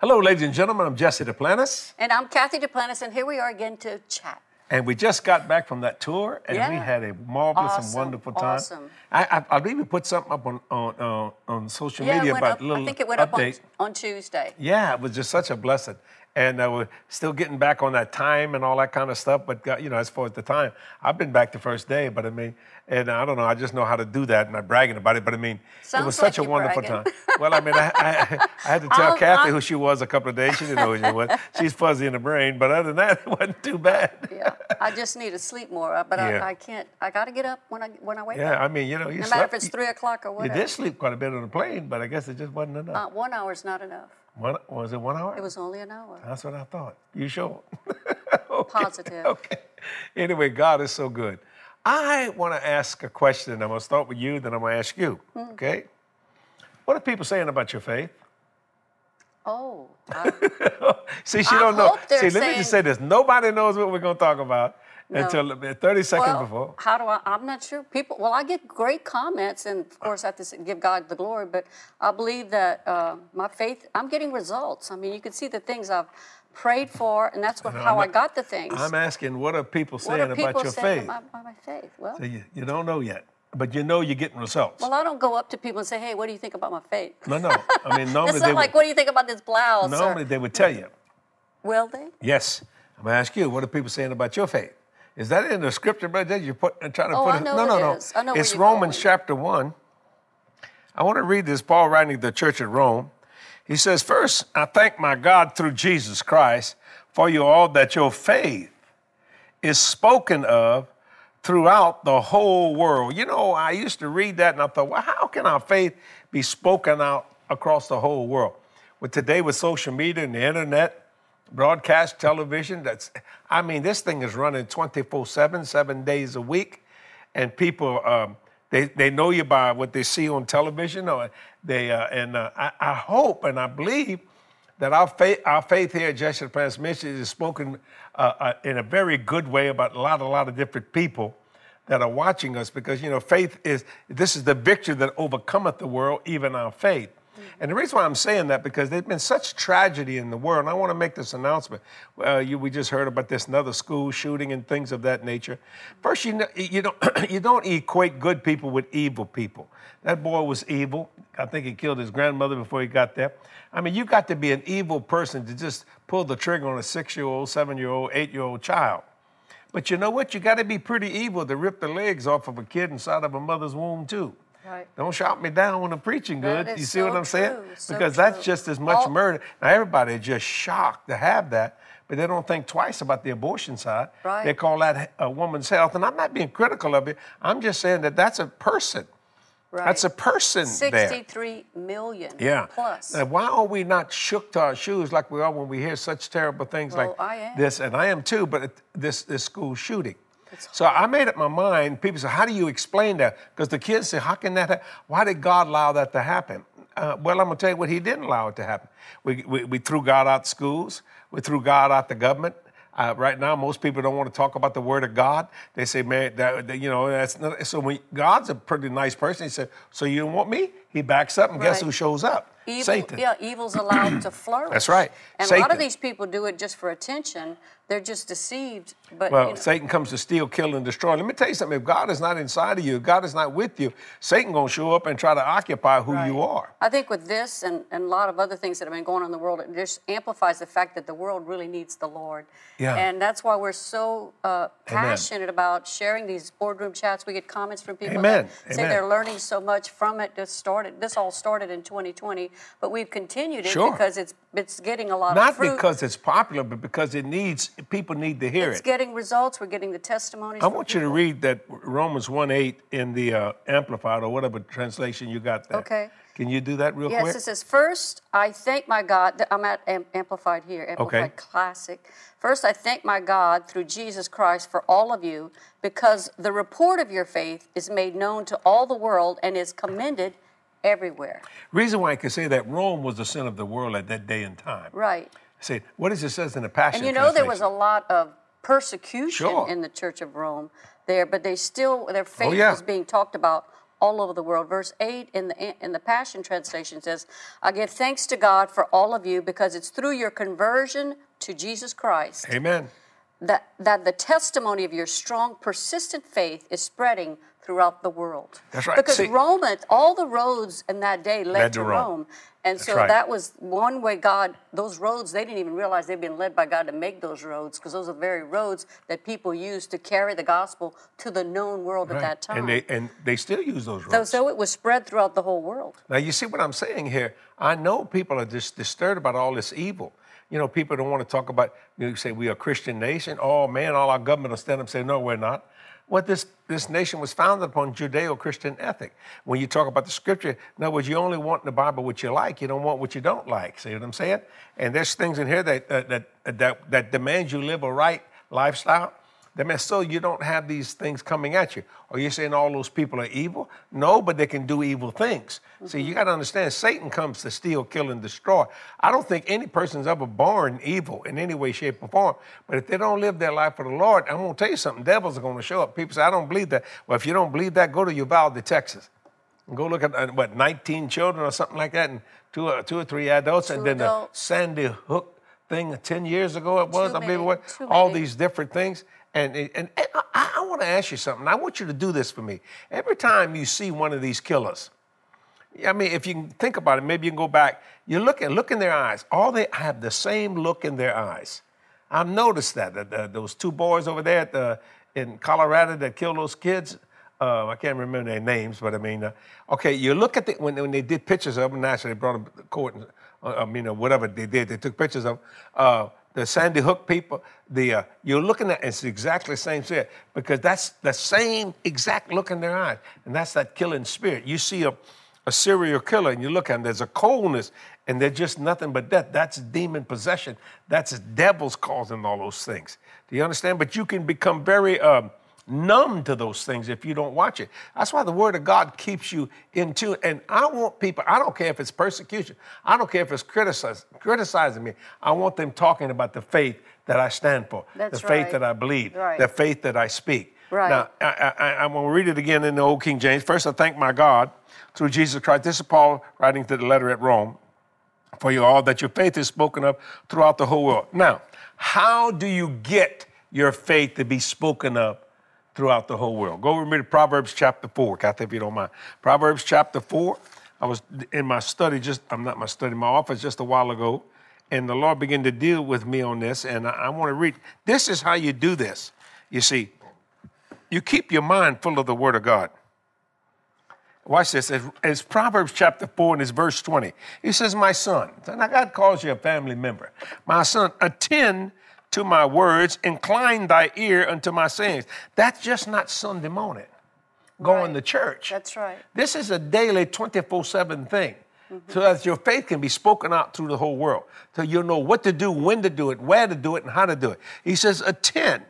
Hello, ladies and gentlemen. I'm Jesse Duplantis, And I'm Kathy Duplantis, and here we are again to chat. and we just got back from that tour, and we had a marvelous and wonderful time. awesome. I, I, I'll even put something up on on on, on social Yeah, media about up, a little I think it went update. up on, on Tuesday. Yeah, it was just such a blessing. And uh, we're still getting back on that time and all that kind of stuff. But, God, you know, as far as the time, I've been back the first day. But I mean, and I don't know, I just know how to do that and I'm bragging about it. But I mean, it Sounds was like such a wonderful bragging. time. Well, I mean, I, I, I had to tell Kathy I'll- who she was a couple of days. She didn't know who she was. She's fuzzy in the brain. But other than that, it wasn't too bad. Yeah, I just need to sleep more, uh, but Yeah. I, I can't. I got to get up when I when I wake Yeah, up. Yeah, I mean, you know, you no slept. matter if it's three o'clock or what you did sleep quite a bit on the plane, but I guess it just wasn't enough. Uh, one hour is not enough. One, was it one hour? It was only an hour. That's what I thought. You sure? Okay, Positive. Okay. Anyway, God is so good. I want to ask a question. I'm going to start with you, then I'm going to ask you. Hmm. Okay? What are people saying about your faith? Oh, I, See, she I don't know. See, let me just say this. Nobody knows what we're going to talk about No. until 30 seconds well, before. how do I? I'm not sure. People. Well, I get great comments, and of course, I have to give God the glory. But I believe that uh, my faith. I'm getting results. I mean, you can see the things I've prayed for, and that's what, No, how I'm I got the things. I'm asking, what are people saying are people about your saying faith? about, about my faith? Well, So you, you don't know yet, but you know you're getting results. well, I don't go up to people and say, "Hey, what do you think about my faith?" no, no. I mean, normally It's they not like, would, "What do you think about this blouse?" or- normally they would tell you. Will they? Yes. I'm going to ask you, what are people saying about your faith? Is that in the scripture, brother? You're put, uh, trying to Oh, put I it. no, no, it no. is. I know it's Romans chapter 1. I want to read this. Paul writing to the church at Rome. He says, First, I thank my God through Jesus Christ for you all that your faith is spoken of throughout the whole world. You know, I used to read that and I thought, well, how can our faith be spoken out across the whole world? Well, today with social media and the internet, broadcast television, that's, I mean, this thing is running 24 7, seven days a week. And people, um, they, they know you by what they see on television. Or they, uh, and uh, I, I hope and I believe that our faith, our faith here at Jesse Duplantis Ministries is spoken uh, uh, in a very good way about a lot, a lot of different people that are watching us because, you know, faith is, this is the victory that overcometh the world, even our faith. And the reason why I'm saying that because there's been such tragedy in the world, and I want to make this announcement. You, we just heard about this another school shooting and things of that nature. First, you know, you don't you don't equate good people with evil people. That boy was evil. I think he killed his grandmother before he got there. I mean, you got to be an evil person to just pull the trigger on a six-year-old, seven-year-old, eight-year-old child. But you know what? You got to be pretty evil to rip the legs off of a kid inside of a mother's womb too. Right. Don't shout me down when I'm preaching good. You see what I'm saying? true, so because that's true. just as much All- murder. Now everybody is just shocked to have that, but they don't think twice about the abortion side. Right. They call that a woman's health, and I'm not being critical of it. I'm just saying that that's a person. Right. That's a person there. 63 million Yeah. plus. Now, why are we not shook to our shoes like we are when we hear such terrible things Well, like this? And I am too, but this this school shooting. So I made up my mind. People say, "How do you explain that?" Because the kids say, "How can that? happen? Why did God allow that to happen?" Uh, well, I'm gonna tell you what He didn't allow it to happen. We, we, we threw God out schools. We threw God out the government. Uh, right now, most people don't want to talk about the Word of God. They say, "Man, that, that, you know, that's not." So when God's a pretty nice person, He said, "So you don't want me?" He backs up, and guess who shows up? Evil, Satan. Yeah, evil's allowed to flourish. That's right. And a lot of these people do it just for attention. They're just deceived. But Well, you know, Satan comes to steal, kill, and destroy. Let me tell you something. If God is not inside of you, God is not with you, Satan gonna show up and try to occupy who you are. I think with this and, and a lot of other things that have been going on in the world, it just amplifies the fact that the world really needs the Lord. Yeah. And that's why we're so uh, passionate about sharing these boardroom chats. We get comments from people Amen. that say they're learning so much from it. This started. This all started in 2020, but we've continued it Sure. because it's it's getting a lot of Not because it's popular, but because it needs people need to hear it's it. It's getting results. We're getting the testimonies. I want you to read that Romans 1:8 in the uh, Amplified or whatever translation you got there. Okay. Can you do that real Yes, quick? Yes, it says, First, I thank my God. th- I'm at Am- Amplified here, Amplified Okay. Classic. First, I thank my God through Jesus Christ for all of you because the report of your faith is made known to all the world and is commended everywhere. Reason why I can say that Rome was the sin of the world at that day and time. Right. Say, what does it says in the Passion And you know, there was a lot of persecution Sure. in the Church of Rome there, but they still, their oh, faith Oh, yeah. was being talked about all over the world. Verse 8 in the, in the Passion Translation says, I give thanks to God for all of you because it's through your conversion to Jesus Christ Amen. That, that the testimony of your strong, persistent faith is spreading throughout the world. That's right. Because See- Rome, all the roads in that day led, Led to Rome. Rome. And so right. that was one way God, those roads, they didn't even realize they'd been led by God to make those roads because those are the very roads that people used to carry the gospel to the known world at that time. And they and they still use those roads. so, so it was spread throughout the whole world. Now you see what I'm saying here. I know people are just disturbed about all this evil. You know, people don't want to talk about. You say we are a Christian nation. Oh man, all our government will stand up and say, no, we're not. What this this nation was founded upon Judeo-Christian ethic. When you talk about the scripture, in other words, you only want in the Bible what you like. You don't want what you don't like. See what I'm saying? And there's things in here that uh, that that that demands you live a right lifestyle. That means so you don't have these things coming at you. Are you saying all those people are evil? No, but they can do evil things. See, you got to understand, Satan comes to steal, kill, and destroy. I don't think any person's ever born evil in any way, shape, or form. But if they don't live their life for the Lord, I'm going to tell you something. Devils are going to show up. People say, I don't believe that. Well, if you don't believe that, go to Uvalde, Texas. And go look at uh, what 19 children or something like that, and two, or two or three adults, and then adults. the Sandy Hook thing 10 years ago it was, Too I believe it was. All many. these different things. And, and, and I, I want to ask you something. I want you to do this for me. Every time you see one of these killers, I mean, if you can think about it, maybe you can go back. You look at look in their eyes. All they have the same look in their eyes. I've noticed that, that, that those two boys over there the, in Colorado that killed those kids. Uh, I can't remember their names, but I mean, uh, okay. You look at the when, when they did pictures of them. Naturally, they brought them to court. And, uh, I mean, uh, whatever they did, they took pictures of uh, the Sandy Hook people. The uh, you're looking at it's exactly the same shit because that's the same exact look in their eyes, and that's that killing spirit. You see a a serial killer and you look at them, there's a coldness and they're just nothing but death. That's demon possession. That's devils causing all those things. Do you understand? But you can become very um, numb to those things if you don't watch it. That's why the Word of God keeps you in tune. And I want people, I don't care if it's persecution, I don't care if it's criticize, criticizing me. I want them talking about the faith that I stand for, That's the faith that I believe, Right. the faith that I speak. Right. Now, I, I, I'm going to read it again in the Old King James. First, I thank my God through Jesus Christ. This is Paul writing to the letter at Rome for you all that your faith is spoken of throughout the whole world. Now, how do you get your faith to be spoken of throughout the whole world? Go with me to Proverbs chapter 4, Kathy, if you don't mind. Proverbs chapter 4. I was in my study, just, I'm not my study, my office just a while ago, and the Lord began to deal with me on this, and I, I want to read. This is how you do this. You see, you keep your mind full of the Word of God. Watch this. It's, Proverbs chapter 4 and it's verse 20. He says, My son, so now God calls you a family member. My son, attend to my words, incline thy ear unto my sayings. That's just not Sunday morning, going Right. to church. That's right. This is a daily 24 7 thing. Mm-hmm. So that your faith can be spoken out through the whole world. So you'll know what to do, when to do it, where to do it, and how to do it. He says, attend.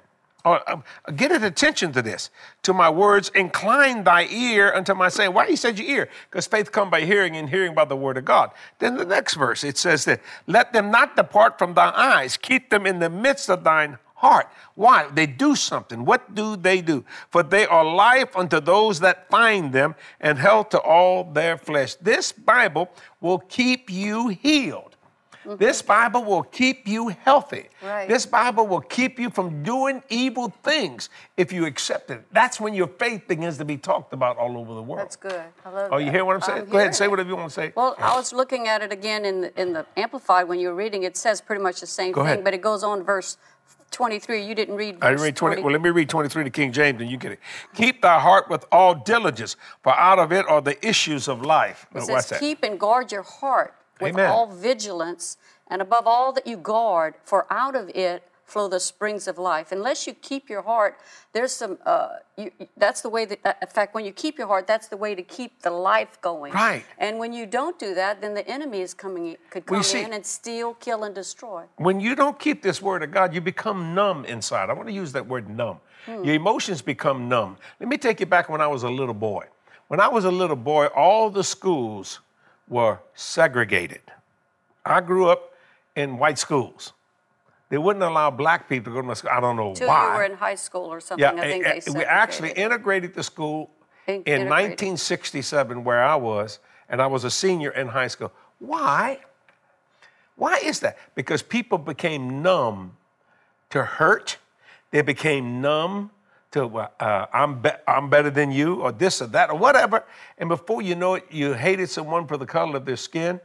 Or um, get at attention to this, to my words, incline thy ear unto my saying. Why he said your ear? Because faith come by hearing and hearing by the word of God. Then the next verse, it says that, let them not depart from thy eyes, keep them in the midst of thine heart. Why? They do something. What do they do? For they are life unto those that find them and health to all their flesh. This Bible will keep you healed. Mm-hmm. This Bible will keep you healthy. Right. This Bible will keep you from doing evil things if you accept it. That's when your faith begins to be talked about all over the world. That's good. I love Oh, you that. hear what I'm saying? Go ahead and say whatever you want to say. Well, I was looking at it again in the, in the Amplified when you were reading. It says pretty much the same Go thing, ahead. but it goes on verse 23. You didn't read verse I didn't read 20. Well, let me read 23 to King James and you get it. Keep thy heart with all diligence, for out of it are the issues of life. It says, that? Keep and guard your heart with Amen. all vigilance, and above all that you guard, for out of it flow the springs of life. Unless you keep your heart, there's some. Uh, you, that's the way that. uh, In fact, when you keep your heart, that's the way to keep the life going. Right. And when you don't do that, then the enemy is coming. in- Could come see- in and steal, kill, and destroy. when you don't keep this word of God, you become numb inside. I want to use that word numb. Hmm. Your emotions become numb. Let me take you back when I was a little boy. When I was a little boy, all the schools were segregated. I grew up in white schools. They wouldn't allow black people to go to my school. I don't know Till why. you were in high school or something, yeah, I think eh, they eh, we actually integrated the school In- in 1967, where I was, and I was a senior in high school. Why? Why is that? Because people became numb to hurt. They became numb to uh, I'm be- I'm better than you, or this or that, or whatever. And before you know it, you hated someone for the color of their skin.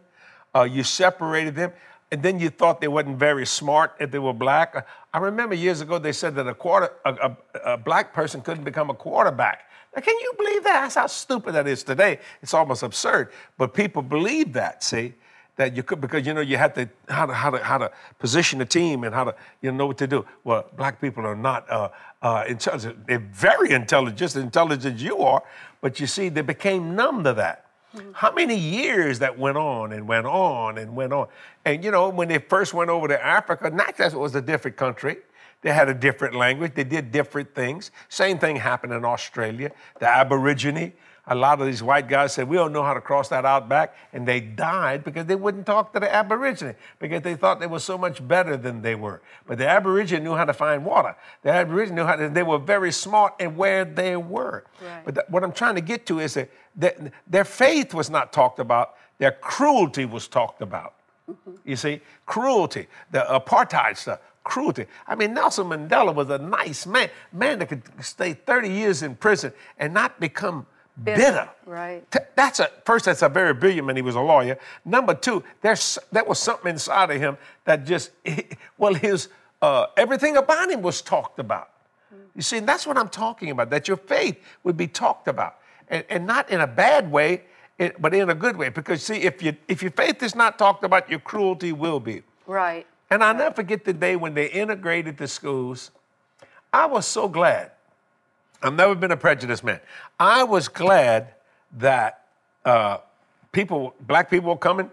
Uh, you separated them, and then you thought they wasn't very smart if they were black. Uh, I remember years ago they said that a quarter a, a, a black person couldn't become a quarterback. Now, can you believe that? That's how stupid that is today. It's almost absurd. But people believe that. See that you could because you know you had to how to how to how to position the team and how to you know what to do. Well, black people are not uh, uh, intelligent. They're very intelligent, just as intelligent as you are. But you see, they became numb to that. How many years that went on and went on and went on? And you know, when they first went over to Africa, not that it was a different country. They had a different language. They did different things. Same thing happened in Australia. The Aborigine, a lot of these white guys said, We don't know how to cross that outback. And they died because they wouldn't talk to the Aborigine because they thought they were so much better than they were. But the Aborigine knew how to find water. The Aborigine knew how to, they were very smart in where they were. Right. But what I'm trying to get to is that that their faith was not talked about, their cruelty was talked about. Mm-hmm. You see, cruelty, the apartheid stuff, cruelty. I mean, Nelson Mandela was a nice man, man that could stay 30 years in prison and not become bitter. Bitter, right. T- That's a first. That's a very brilliant man. He was a lawyer. Number two, there's that was something inside of him that just well, his uh, everything about him was talked about. You see, and that's what I'm talking about. That your faith would be talked about, and, and not in a bad way, it- but in a good way. Because see, if you if your faith is not talked about, your cruelty will be. Right. And I'll never forget the day when they integrated the schools. I was so glad. I've never been a prejudiced man. I was glad that uh, people, black people were coming,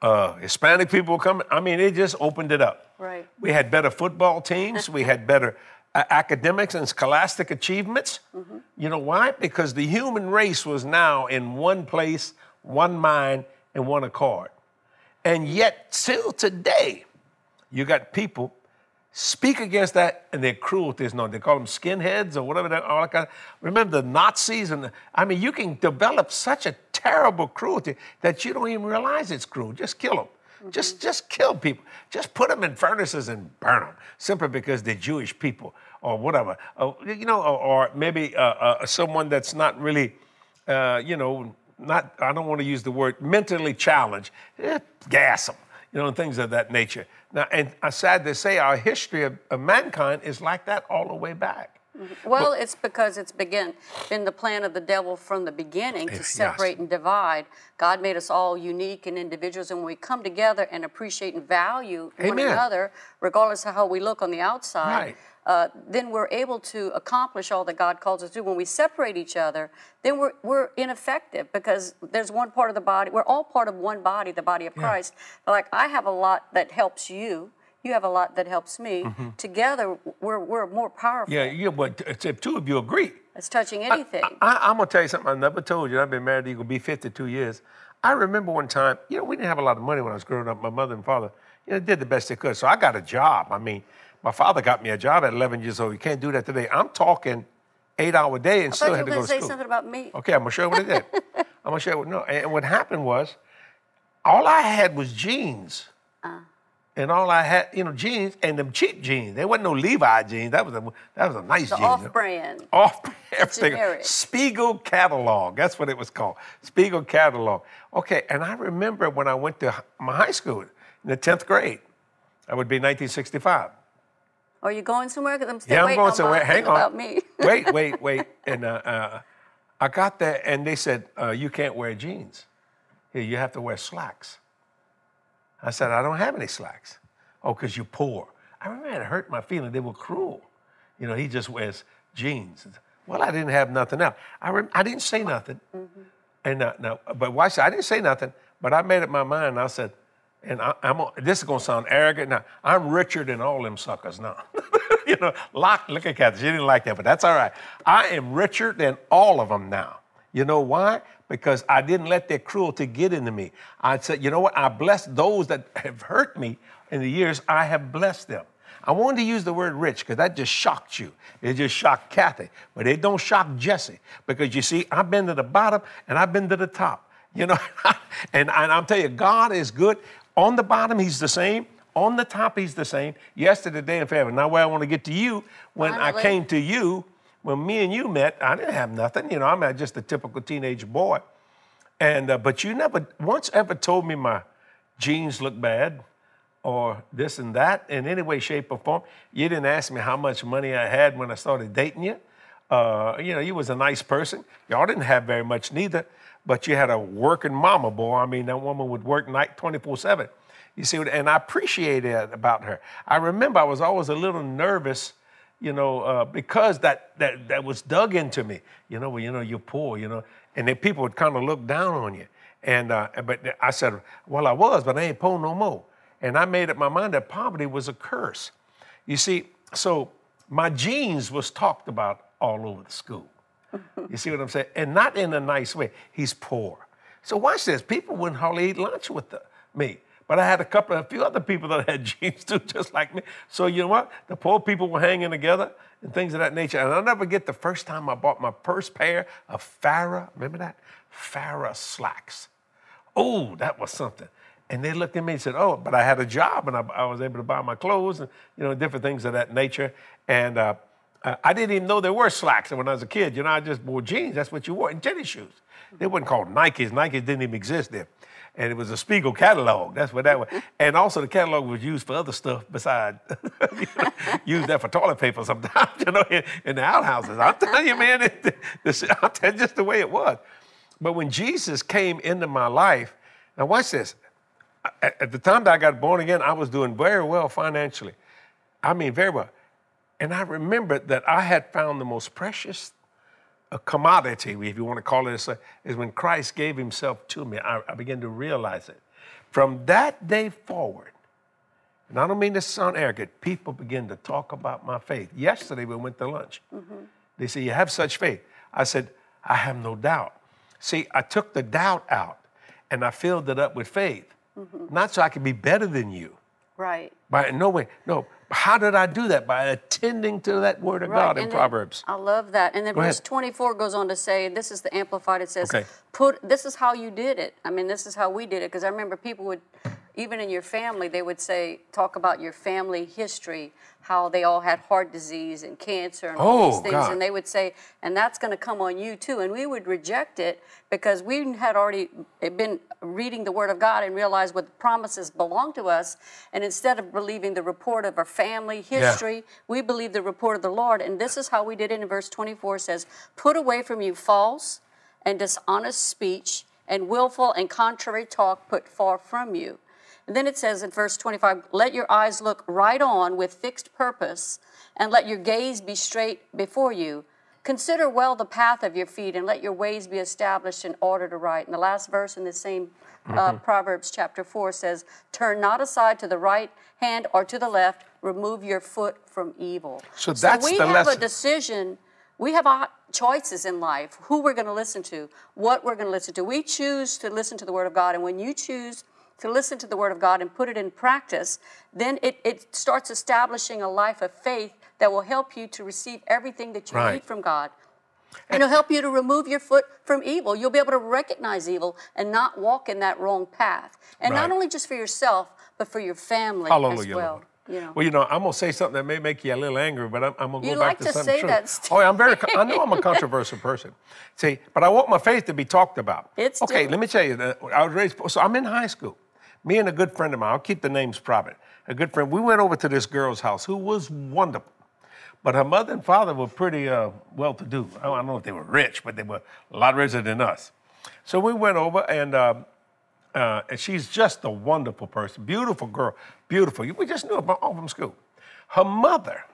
uh, Hispanic people were coming. I mean, it just opened it up. Right. We had better football teams. we had better uh, academics and scholastic achievements. You know why? Because the human race was now in one place, one mind, and one accord. And yet, still today, you got people speak against that and their cruelty is known. They call them skinheads or whatever. That, all that kind of, remember the Nazis and the, I mean, you can develop such a terrible cruelty that you don't even realize it's cruel. Just kill them. Just, just kill people. Just put them in furnaces and burn them simply because they're Jewish people or whatever. Uh, you know, or, or maybe uh, uh, someone that's not really, uh, you know, not. I don't want to use the word mentally challenged. Eh, gas them you know, and things of that nature. Now, and sad to say, our history of, of mankind is like that all the way back. Well, it's because it's begin been the plan of the devil from the beginning to Yes. separate and divide. God made us all unique and individuals, and when we come together and appreciate and value one another, regardless of how we look on the outside, Right. Uh, then we're able to accomplish all that God calls us to. When we separate each other, then we're, we're ineffective because there's one part of the body, we're all part of one body, the body of Christ. Like, I have a lot that helps you. You have a lot that helps me. Together, we're, we're more powerful. Mm-hmm. Yeah, yeah, but if two of you agree, It's touching anything. I, am gonna tell you something I never told you. I've been married to you, gonna be 52 years. I remember one time, you know, we didn't have a lot of money when I was growing up. My mother and father, you know, did the best they could. So I got a job. I mean, my father got me a job at 11 years old. You can't do that today. I'm talking eight hour day and I still had to go to say school. something about me. Okay, I'm gonna show you what I did. I'm gonna show you what no. And what happened was, all I had was jeans, Uh. and all I had, you know, jeans and them cheap jeans. There wasn't no Levi jeans. That was a that was a nice The jean. off-brand. Off everything. Generic. Spiegel catalog. That's what it was called. Spiegel catalog. Okay, and I remember when I went to my high school in the 10th grade. That would be 1965. Are you going somewhere? Because I'm still Yeah, I'm going somewhere. Hang on. about me. wait, wait, wait. And uh, uh, I got there, and they said, uh, "You can't wear jeans. Here, you have to wear slacks." I said, "I don't have any slacks." Oh, because you're poor. I remember it hurt my feeling. They were cruel. You know, he just wears jeans. Well, I didn't have nothing else. I, rem- I didn't say nothing. Mm-hmm. And uh, no, but watch. I didn't say nothing. But I made up my mind. I said, and I, I'm. This is gonna sound arrogant. Now I'm richer than all them suckers now. you know. Look at Kathy. She didn't like that, but that's all right. I am richer than all of them now. You know why? Because I didn't let their cruelty get into me. I said, you know what? I bless those that have hurt me in the years. I have blessed them. I wanted to use the word rich because that just shocked you. It just shocked Kathy, but it don't shock Jesse because you see, I've been to the bottom and I've been to the top. You know, and, and I'm telling you, God is good. On the bottom, He's the same. On the top, He's the same. Yesterday, today, and forever. Now, where I want to get to you, when I came to you, when me and you met, I didn't have nothing. You know, I'm just a typical teenage boy. And uh, but you never once ever told me my jeans look bad or this and that in any way, shape, or form. You didn't ask me how much money I had when I started dating you. Uh, you know, you was a nice person. Y'all didn't have very much neither, but you had a working mama, boy. I mean, that woman would work night 24/7. You see, and I appreciate that about her. I remember I was always a little nervous you know, uh, because that, that that was dug into me. You know, well, you know, you're poor, you know, and then people would kind of look down on you. And uh, but I said, well, I was, but I ain't poor no more. And I made up my mind that poverty was a curse. You see, so my genes was talked about all over the school. You see what I'm saying? And not in a nice way. He's poor. So watch this. People wouldn't hardly eat lunch with the, me. But I had a couple, a few other people that had genes too, just like me. So you know what? The poor people were hanging together and things of that nature. And I'll never get the first time I bought my first pair of Farah, remember that? Farah slacks. Oh, that was something. And they looked at me and said, "Oh, but I had a job and I, I was able to buy my clothes and you know different things of that nature." And uh, uh, I didn't even know there were slacks when I was a kid. You know, I just wore jeans. That's what you wore, and tennis shoes. They weren't called Nikes. Nikes didn't even exist then. And it was a Spiegel catalog. That's what that was. And also the catalog was used for other stuff besides, you know, use that for toilet paper sometimes, you know, in, in the outhouses. I'm telling you, man, it, this, I'm telling just the way it was. But when Jesus came into my life, now watch this. At the time that I got born again, I was doing very well financially. I mean, very well. And I remembered that I had found the most precious uh, commodity, if you want to call it, this, is when Christ gave himself to me. I, I began to realize it. From that day forward, and I don't mean to sound arrogant, people begin to talk about my faith. Yesterday we went to lunch. They say, You have such faith. I said, I have no doubt. See, I took the doubt out and I filled it up with faith. Not so I could be better than you. Right. By no way. No. How did I do that? By attending to that word of Right. God in and then- Proverbs. I love that. And then Go verse ahead. 24 goes on to say, this is the Amplified, it says, Okay. put this is how you did it. I mean, this is how we did it. Because I remember people would, even in your family, they would say, talk about your family history, how they all had heart disease and cancer and all these Oh, things. God. And they would say, and that's going to come on you too. And we would reject it because we had already been reading the Word of God and realized what promises belong to us. And instead of believing the report of our family history, we believe the report of the Lord. And this is how we did it in verse 24 says, Put away from you false and dishonest speech and willful and contrary talk put far from you. And then it says in verse 25, Let your eyes look right on with fixed purpose, and let your gaze be straight before you. Consider well the path of your feet, and let your ways be established in order to right. And the last verse in the same uh, Proverbs chapter 4 says, Turn not aside to the right hand or to the left, remove your foot from evil. So that's we the have lesson. a decision. We have our choices in life, who we're going to listen to, what we're going to listen to. We choose to listen to the Word of God, and when you choose to listen to the Word of God and put it in practice, then it, it starts establishing a life of faith that will help you to receive everything that you Right. need from God. And it'll help you to remove your foot from evil. You'll be able to recognize evil and not walk in that wrong path. And not only just for yourself, but for your family Hallelujah. as well. Lord. You know. Well, you know, I'm gonna say something that may make you a little angry, but I'm, I'm gonna go You back like to, to something say true. that, Steve. Oh, I'm very. I know I'm a controversial person. See, but I want my faith to be talked about. It's okay. different. Let me tell you. That I was raised. So I'm in high school. Me and a good friend of mine. I'll keep the names private. A good friend. We went over to this girl's house who was wonderful. But her mother and father were pretty uh, well-to-do. I don't know if they were rich, but they were a lot richer than us. So we went over, and um, uh, and she's just a wonderful person, beautiful girl, beautiful. We just knew about all from school. Her mother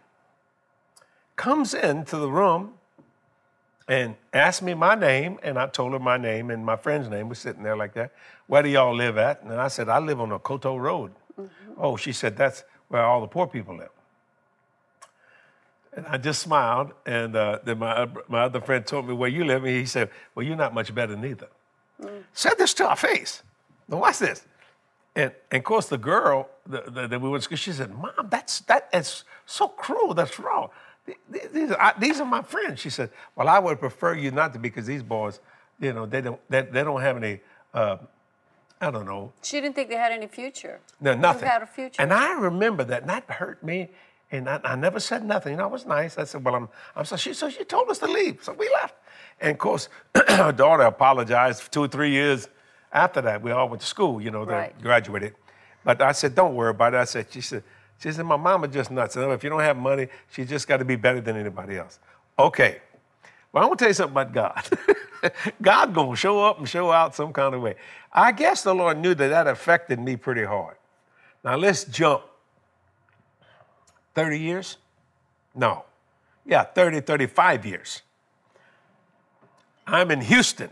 comes into the room and asked me my name, and I told her my name, and my friend's name was sitting there like that. Where do y'all live at? And I said, I live on Okoto Road. Mm-hmm. Oh, she said, that's where all the poor people live. And I just smiled, and uh, then my, uh, my other friend told me where you live, and he said, Well, you're not much better neither. Mm. Said this to our face. Now, watch this. And, and of course, the girl that the, we went to school, she said, Mom, that's, that is so cruel. That's wrong. These are, these are my friends. She said, Well, I would prefer you not to because these boys, you know, they don't, they, they don't have any, uh, I don't know. She didn't think they had any future. No, nothing. Had a future. And I remember that, and that hurt me. And I, I never said nothing. You know, I was nice. I said, Well, I'm, I'm so she, so she told us to leave. So we left. And of course, her daughter apologized for two or three years after that. We all went to school, you know, they Right. graduated. But I said, Don't worry about it. I said, She said, she said, My mama just nuts. And if you don't have money, she just got to be better than anybody else. Okay. Well, I'm gonna tell you something about God. God gonna show up and show out some kind of way. I guess the Lord knew that that affected me pretty hard. Now let's jump 30 years? No. Yeah, 30, 35 years. I'm in Houston.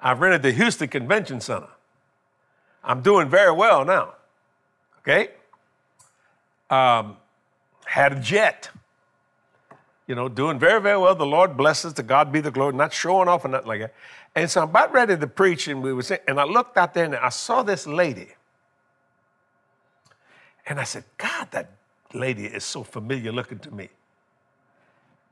I've rented the Houston Convention Center. I'm doing very well now. Okay? Um, had a jet. You know, doing very, very well. The Lord blesses. To God be the glory. Not showing off or nothing like that. And so I'm about ready to preach, and we were saying, and I looked out there and I saw this lady. And I said, God, that lady is so familiar looking to me.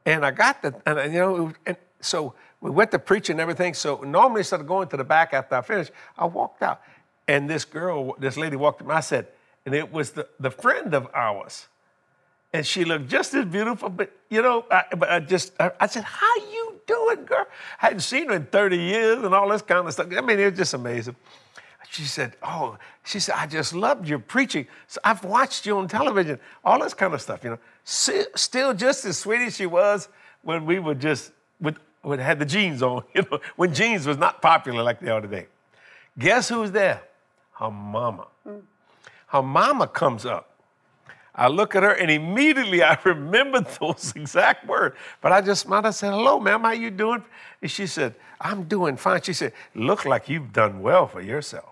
And I got the, and I- you know, and so we went to preach and everything. So normally instead of going to the back after I finished, I walked out. And this girl, this lady walked up, I said, and it was the, the friend of ours. And she looked just as beautiful, but you know, I, but I just, I, I said, how you doing, girl? I hadn't seen her in 30 years and all this kind of stuff. I mean, it was just amazing. She said, oh, she said, I just loved your preaching. So I've watched you on television, all this kind of stuff, you know. Still just as sweet as she was when we were just, with, when had the jeans on, you know, when jeans was not popular like they are today. Guess who's there? Her mama. Mm. Her mama comes up. I look at her and immediately I remember those exact words. But I just smiled. I said, hello, ma'am, how you doing? And she said, I'm doing fine. She said, look like you've done well for yourself.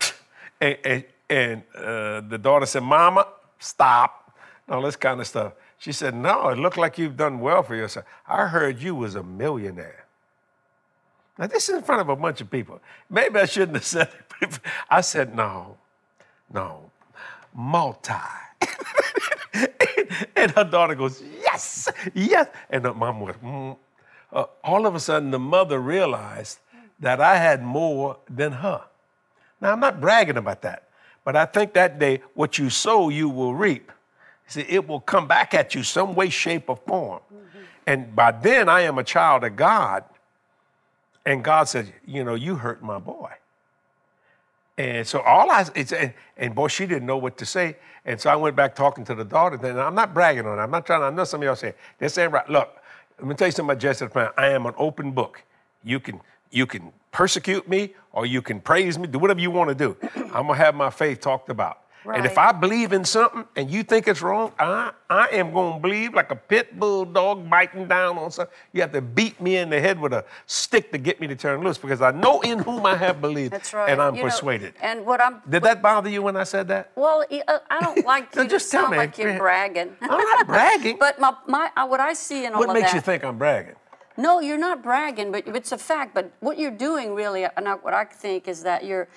And, and, and uh, the daughter said, Mama, stop. And all this kind of stuff. She said, no, it looked like you've done well for yourself. I heard you was a millionaire. Now, this is in front of a bunch of people. Maybe I shouldn't have said it. I said, no, no, multi. and her daughter goes, yes, yes. And the mom went, mm. Uh, all of a sudden, the mother realized that I had more than her. Now, I'm not bragging about that, but I think that day, what you sow, you will reap. See, it will come back at you some way, shape, or form. And by then, I am a child of God. And God said, You know, you hurt my boy. And so all I, it's, and, and boy, she didn't know what to say. And so I went back talking to the daughter. Then I'm not bragging on it. I'm not trying to, I know some of y'all say, this ain't right. Look, let me tell you something about Jesse. I am an open book. You can, you can persecute me or you can praise me, do whatever you want to do. I'm going to have my faith talked about. And if I believe in something and you think it's wrong, I, I am going to believe like a pit bull dog biting down on something. You have to beat me in the head with a stick to get me to turn loose because I know in whom I have believed That's right. and I'm You know, persuaded. and what I'm Did that bother you when I said that? well, uh, I don't like you just tell sound me. like you're bragging. I'm not bragging. but my, my uh, what I see in all what of makes that. you think I'm bragging? No, you're not bragging, but it's a fact. But what you're doing really, and what I think is that you're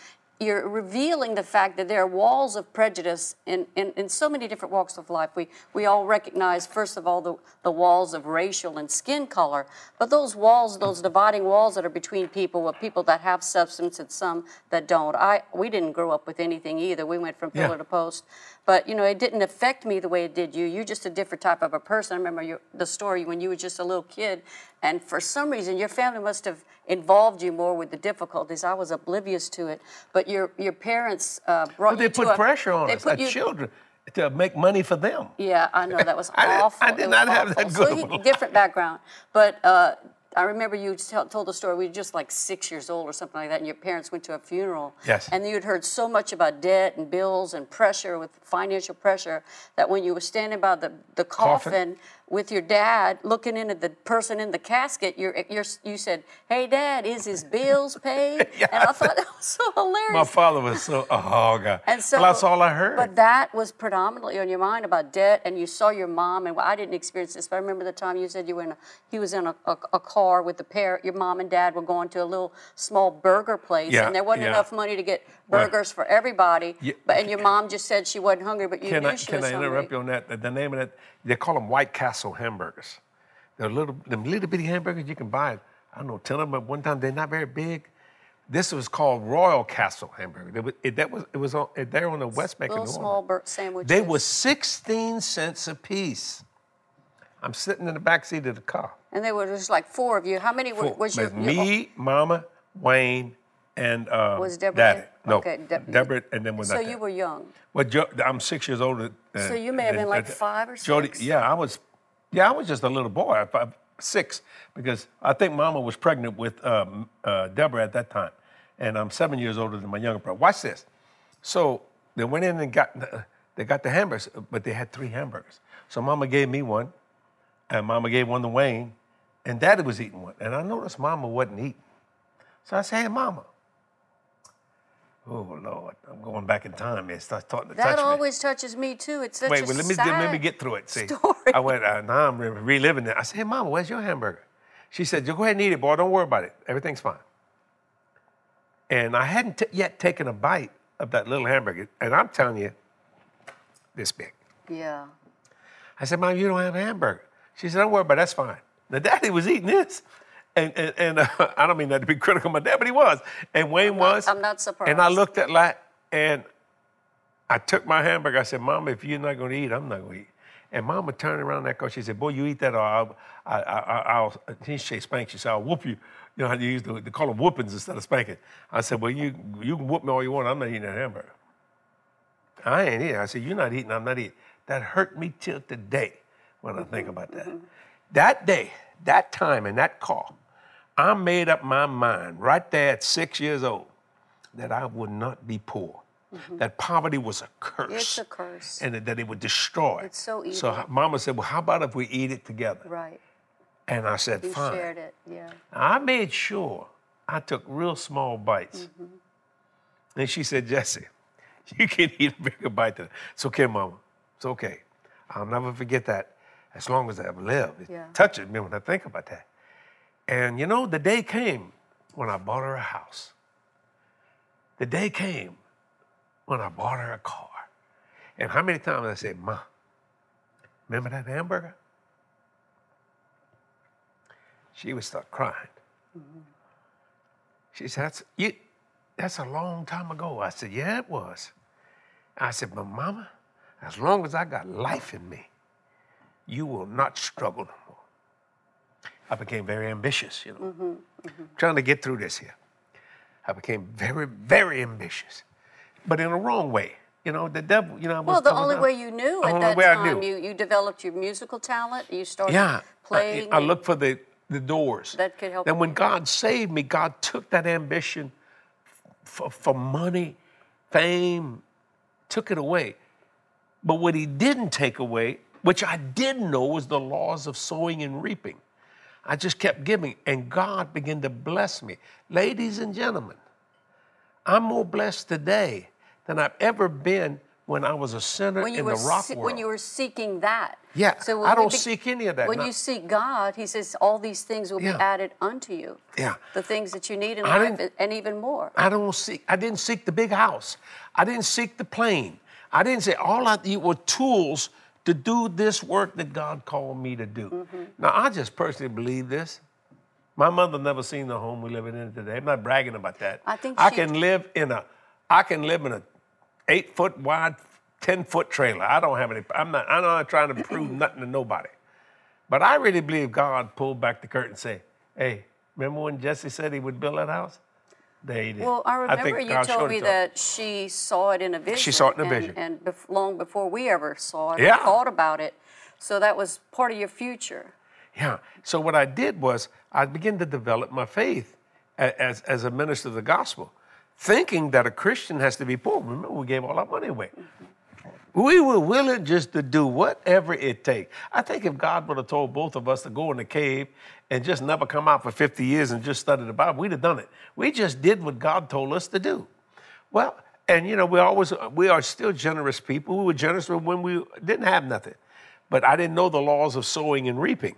you're revealing the fact that there are walls of prejudice in, in, in so many different walks of life. We we all recognize, first of all, the, the walls of racial and skin color, but those walls, those dividing walls that are between people, with people that have substance and some that don't. I we didn't grow up with anything either. We went from Yeah. pillar to post. But you know, it didn't affect me the way it did you. You're just a different type of a person. I remember your, the story when you were just a little kid, and for some reason, your family must have involved you more with the difficulties. I was oblivious to it, but your your parents uh, brought But they put a- pressure on they us, put as you- children, to make money for them. yeah, I know that was I awful. I did It was not have awful. that So good he- a life. different background, but uh, I remember you told the story. We were just like six years old or something like that, and your parents went to a funeral. Yes. And you'd heard so much about debt and bills and pressure with financial pressure that when you were standing by the, the Coffin. coffin, with your dad looking into the person in the casket, you're, you're, you said, Hey, dad, is his bills paid? Yeah, and I I thought that was so hilarious. My father was so, oh, God. And so well, that's all I heard. But that was predominantly on your mind about debt, and you saw your mom. And I didn't experience this, but I remember the time you said you were in a, he was in a, a, a car with the pair. Your mom and dad were going to a little small burger place, Yeah, and there wasn't yeah. enough money to get burgers for everybody. Yeah. But and your mom just said she wasn't hungry, but you Can knew I, she can was I hungry. interrupt you on that? The, the name of that, they call them White Castle hamburgers. They're little, them little bitty hamburgers you can buy. I don't know, 10 of them at one time. They're not very big. This was called Royal Castle hamburger. Was- it, that was, it was on, it, there on the West Bank little small bur- sandwiches. They were 16 cents a piece. I'm sitting in the back seat of the car. and there were just like four of you. How many were, Four. was your, There's your- me, Mama, Wayne, and uh, Was Deborah Daddy. No, Okay, Deb- Deborah, and then was So you were young. Well, I'm six years older. uh, So you may have than- been like five or Jody, six? yeah, I was. Yeah, I was just a little boy, five, six, because I think Mama was pregnant with um, uh, Deborah at that time, and I'm seven years older than my younger brother. Watch this. So they went in and got the, they got the hamburgers, but they had three hamburgers. So Mama gave me one, and Mama gave one to Wayne, and Daddy was eating one, and I noticed Mama wasn't eating. So I said, "Hey, Mama." Oh Lord, I'm going back in time. It starts to That touch always touches me too. It's such Wait, a well, let me sad let me get through it. See, story. I went. Uh, now I'm re- reliving it. I said, "Hey, Mama, where's your hamburger?" She said, "You go ahead and eat it, boy. Don't worry about it. Everything's fine." And I hadn't t- yet taken a bite of that little hamburger, and I'm telling you, this big. Yeah. I said, Mom, you don't have a hamburger. She said, Don't worry about it. That's fine. Now, Daddy was eating this. And, and, and uh, I don't mean that to be critical of my dad, but he was. And Wayne was. I'm not surprised. And I looked at like, and I took my hamburger. I said, Mama, if you're not going to eat, I'm not going to eat. And Mama turned around that car. She said, Boy, you eat that or I'll, I, I, I, I'll, she say spank. She said, I'll whoop you. You know how they use the, they call them whoopings instead of spanking. I said, Well, you, you can whoop me all you want. I'm not eating that hamburger. I ain't eating. I said, You're not eating, I'm not eating. That hurt me till today when I think about that. That day, that time, and that car, I made up my mind right there at six years old that I would not be poor. That poverty was a curse. It's a curse. And that it would destroy. It's so So. Mama said, Well, how about if we eat it together? Right. And I said, You Fine. shared it. Yeah. I made sure I took real small bites. Mm-hmm. And she said, Jesse, you can eat a bigger bite than that. It's okay, Mama. It's okay. I'll never forget that as long as I ever live. It Yeah. touches me when I think about that. And you know, the day came when I bought her a house. The day came when I bought her a car. And how many times I said, Ma, remember that hamburger? She would start crying. She said, that's, you, that's a long time ago. I said, Yeah, it was. I said, But mama, as long as I got life in me, you will not struggle no more. I became very ambitious, you know, mm-hmm, mm-hmm. trying to get through this here. I became very, very ambitious, but in a wrong way. You know, the devil, you know, I was Well, the only way you knew the at that time, you, you developed your musical talent. You started Yeah. playing. I, I looked for the, the doors. That could help Then when God saved me, God took that ambition for, for money, fame, took it away. But what he didn't take away, which I didn't know, was the laws of sowing and reaping. I just kept giving, and God began to bless me. Ladies and gentlemen, I'm more blessed today than I've ever been when I was a sinner in the rock se- world. when you were seeking that. Yeah, So I don't be- seek any of that. When No. you seek God, He says all these things will Yeah. be added unto you. Yeah. The things that you need in I life, and even more. I don't seek. I didn't seek the big house. I didn't seek the plane. I didn't say all I need were tools to do this work that God called me to do. Mm-hmm. Now I just personally believe this. My mother never seen the home we're living in today. I'm not bragging about that. I think I can live in a. I can live in a eight foot wide, ten foot trailer. I don't have any. I'm not. I'm not trying to prove nothing to nobody. But I really believe God pulled back the curtain and say, "Hey, remember when Jesse said he would build that house? They did. Well, I remember think you God told me to him. that she saw it in a vision. She saw it in a vision. And bef- long before we ever saw it, or Yeah. thought about it. So that was part of your future. Yeah. So what I did was I began to develop my faith as, as a minister of the gospel, thinking that a Christian has to be poor. Remember, we gave all our money away. Mm-hmm. We were willing just to do whatever it takes. I think if God would have told both of us to go in the cave and just never come out for 50 years and just study the Bible, we'd have done it. We just did what God told us to do. Well, and you know, we always we are still generous people. We were generous when we didn't have nothing. But I didn't know the laws of sowing and reaping.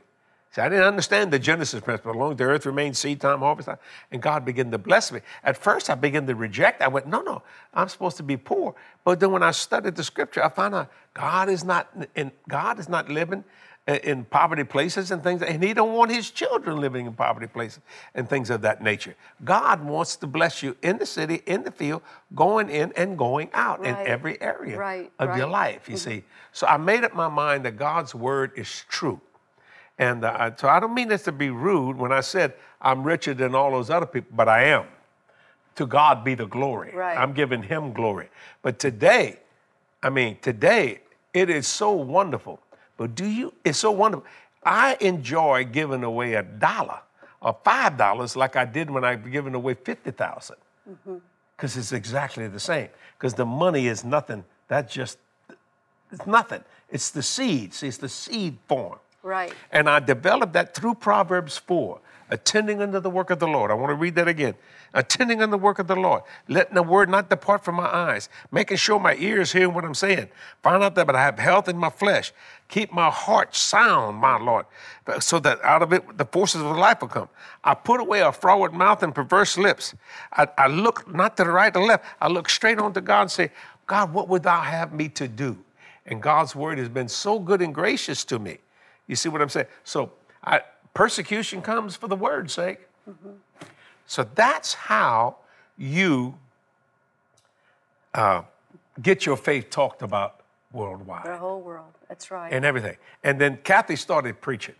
See, I didn't understand the Genesis principle. Long the earth remains seed time, harvest time, and God began to bless me. At first, I began to reject. I went, no, no, I'm supposed to be poor. But then when I studied the scripture, I found out God is not in, God is not living in poverty places and things, and He don't want His children living in poverty places and things of that nature. God wants to bless you in the city, in the field, going in and going out Right. in every area Right, of your life. You mm-hmm. see, so I made up my mind that God's word is true. And uh, so I don't mean this to be rude when I said I'm richer than all those other people, but I am. To God be the glory. Right. I'm giving Him glory. But today, I mean, today, it is so wonderful. But do you, it's so wonderful. I enjoy giving away a dollar or five dollars like I did when I given away 50,000. Because it's exactly the same. Because the money is nothing. That's just, it's nothing. It's the seed. See, it's the seed form. Right. And I developed that through Proverbs 4, attending unto the work of the Lord. I want to read that again. Attending unto the work of the Lord, letting the word not depart from my eyes, making sure my ears hearing what I'm saying. Find out that but I have health in my flesh. Keep my heart sound, my Lord, so that out of it the forces of life will come. I put away a froward mouth and perverse lips. I, I look not to the right or left. I look straight on to God and say, God, what would thou have me to do? And God's word has been so good and gracious to me. You see what I'm saying? So I, persecution comes for the word's sake. So that's how you uh, get your faith talked about worldwide The whole world. That's right. and everything. And then Kathy started preaching.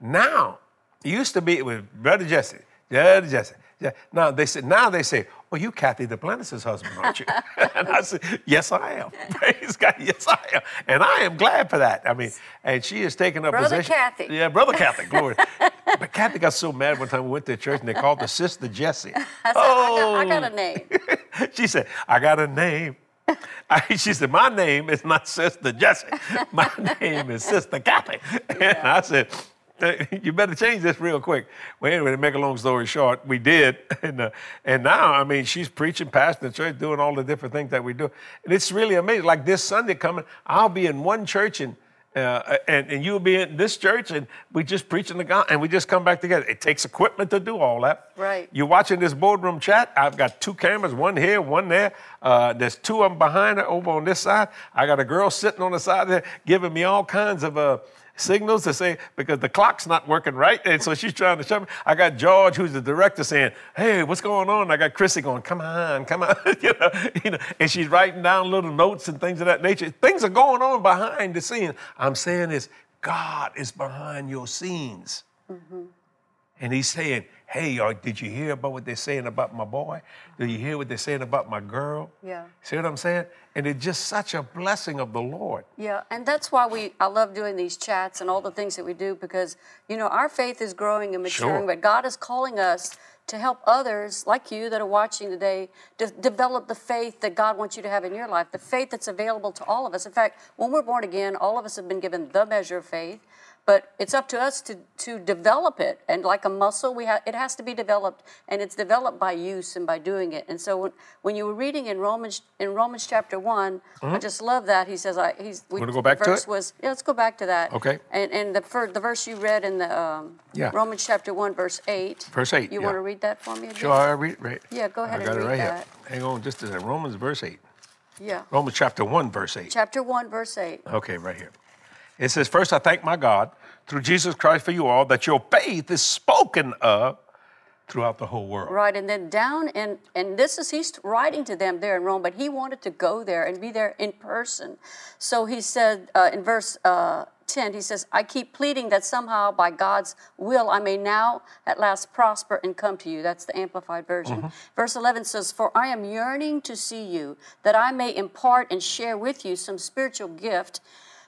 Now, it used to be it was Brother Jesse, Brother Jesse. Yeah. Now they said, now they say, well, you Kathy Duplantis' husband, aren't you? and I said, yes, I am. Praise God, yes, I am. And I am glad for that. I mean, and she is taking a Brother position. Kathy. Yeah, Brother Kathy, glory. but Kathy got so mad one time we went to church and they called the sister Jessie. I, said, I, got, I got a name. she said, I got a name. I- she said, My name is not Sister Jessie. My name is Sister Kathy. And I said, "Eh, You better change this real quick. Well, anyway, to make a long story short, we did. And, uh, and now, I mean, she's preaching, pastoring the church, doing all the different things that we do. And it's really amazing. Like this Sunday coming, I'll be in one church and uh, and, and you'll be in this church, and we just preaching the God, and we just come back together. It takes equipment to do all that. Right. You're watching this boardroom chat. I've got two cameras, one here, one there. Uh, there's two of them behind her over on this side. I got a girl sitting on the side there giving me all kinds of uh, signals to say because the clock's not working right, and so she's trying to shut me. I got George, who's the director, saying, "Hey, what's going on?" I got Chrissy going, "Come on, come on," you know, you know, and she's writing down little notes and things of that nature. Things are going on behind the scenes. I'm saying is God is behind your scenes. Mm-hmm. And he's saying, Hey, uh, did you hear about what they're saying about my boy? Did you hear what they're saying about my girl? Yeah. See what I'm saying? And it's just such a blessing of the Lord. Yeah, and that's why we I love doing these chats and all the things that we do because you know our faith is growing and maturing, Sure. but God is calling us to help others like you that are watching today to develop the faith that God wants you to have in your life, the faith that's available to all of us. In fact, when we're born again, all of us have been given the measure of faith, but it's up to us to to develop it. And like a muscle, we have it has to be developed, and it's developed by use and by doing it. And so when, when you were reading in Romans in Romans chapter one, I just love that he says I he's we, Mm-hmm. Wanna go back the to verse it? was yeah, let's go back to that. Okay. And and the fir- the verse you read in the um, Yeah. Romans chapter one verse eight. Verse eight, You yeah. want to read that for me again? Sure, I read right. Yeah, go ahead I and got it read right that. here. Hang on just a second. Romans verse 8. Yeah. Romans chapter 1, verse 8. Chapter one verse eight. Okay, right here. It says, First, I thank my God through Jesus Christ for you all that your faith is spoken of throughout the whole world. Right, and then down and and this is he's writing to them there in Rome, but he wanted to go there and be there in person. So he said uh, in verse uh, ten, he says, "I keep pleading that somehow by God's will I may now at last prosper and come to you." That's the amplified version. Verse eleven says, "For I am yearning to see you, that I may impart and share with you some spiritual gift."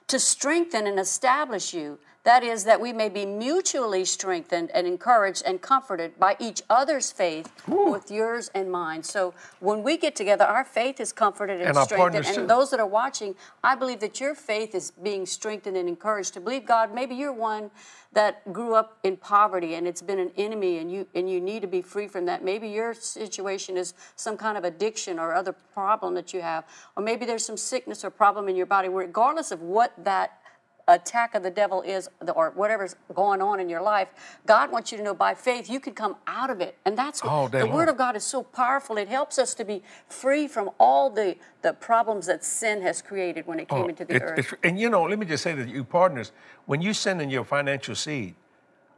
To strengthen and establish you, That is, that we may be mutually strengthened and encouraged and comforted by each other's faith with yours and mine. So when we get together, our faith is comforted and, And strengthened. too. And those that are watching, I believe that your faith is being strengthened and encouraged to believe God. Maybe you're one that grew up in poverty and it's been an enemy and you and you need to be free from that. Maybe your situation is some kind of addiction or other problem that you have. Or maybe there's some sickness or problem in your body, regardless of what that attack of the devil is or whatever's going on in your life god wants you to know by faith you can come out of it and that's what the long. word of god is so powerful it helps us to be free from all the the problems that sin has created when it came Oh, into the it- earth and you know, let me just say to you partners, when you send in your financial seed,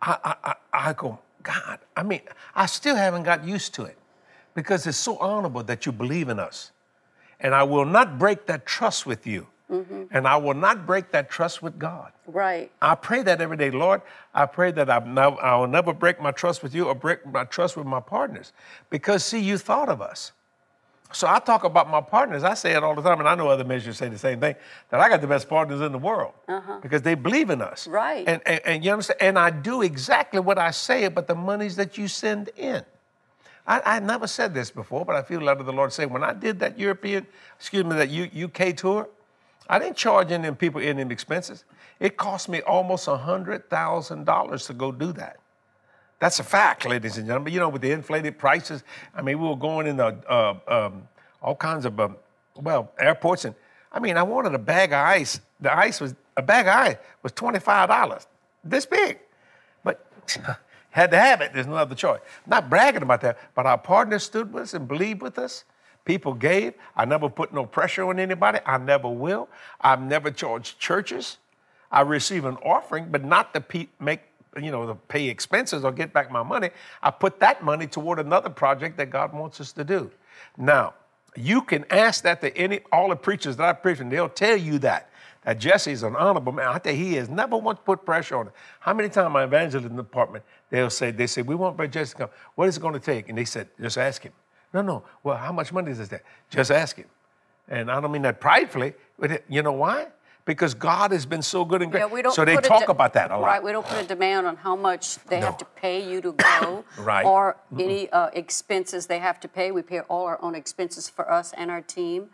I, I, I, I go, God, I mean, I still haven't got used to it because it's so honorable that you believe in us. And I will not break that trust with you. Mm-hmm. And I will not break that trust with God. right I pray that every day, Lord. I pray that I've nev- I will never break my trust with you or break my trust with my partners. Because, see, you thought of us. So I talk about my partners. I say it all the time, and I know other ministers say the same thing that I got the best partners in the world because they believe in us. Uh-huh. Right. And, and, and you understand? And I do exactly what I say about the monies that you send in. I, I never said this before, but I feel led of the Lord say when I did that European, excuse me, that U, UK tour, I didn't charge any people any expenses. It cost me almost $100,000 to go do that. That's a fact, ladies and gentlemen. You know, with the inflated prices, I mean, we were going in the, uh, um, all kinds of, um, well, airports, and I mean, I wanted a bag of ice. The ice was, a bag of ice was $25, this big. But had to have it, there's no other choice. not bragging about that, but our partners stood with us and believed with us. People gave. I never put no pressure on anybody. I never will. I've never charged churches. I receive an offering, but not to pe- make, you know, to pay expenses or get back my money. I put that money toward another project that God wants us to do. Now, you can ask that to any all the preachers that I preach, and they'll tell you that. That Jesse's an honorable man. I tell you, he has never once put pressure on it. How many times my evangelism department, they'll say, they say, we want Brother Jesse to come. What is it going to take? And they said, just ask him. No, no. Well, how much money is that? Just ask him. And I don't mean that pridefully, but you know why? Because God has been so good and great. Yeah, we don't so they talk de- about that a lot. Right, we don't put a demand on how much they have to pay you to go, Right. or any uh, expenses they have to pay. We pay all our own expenses for us and our team.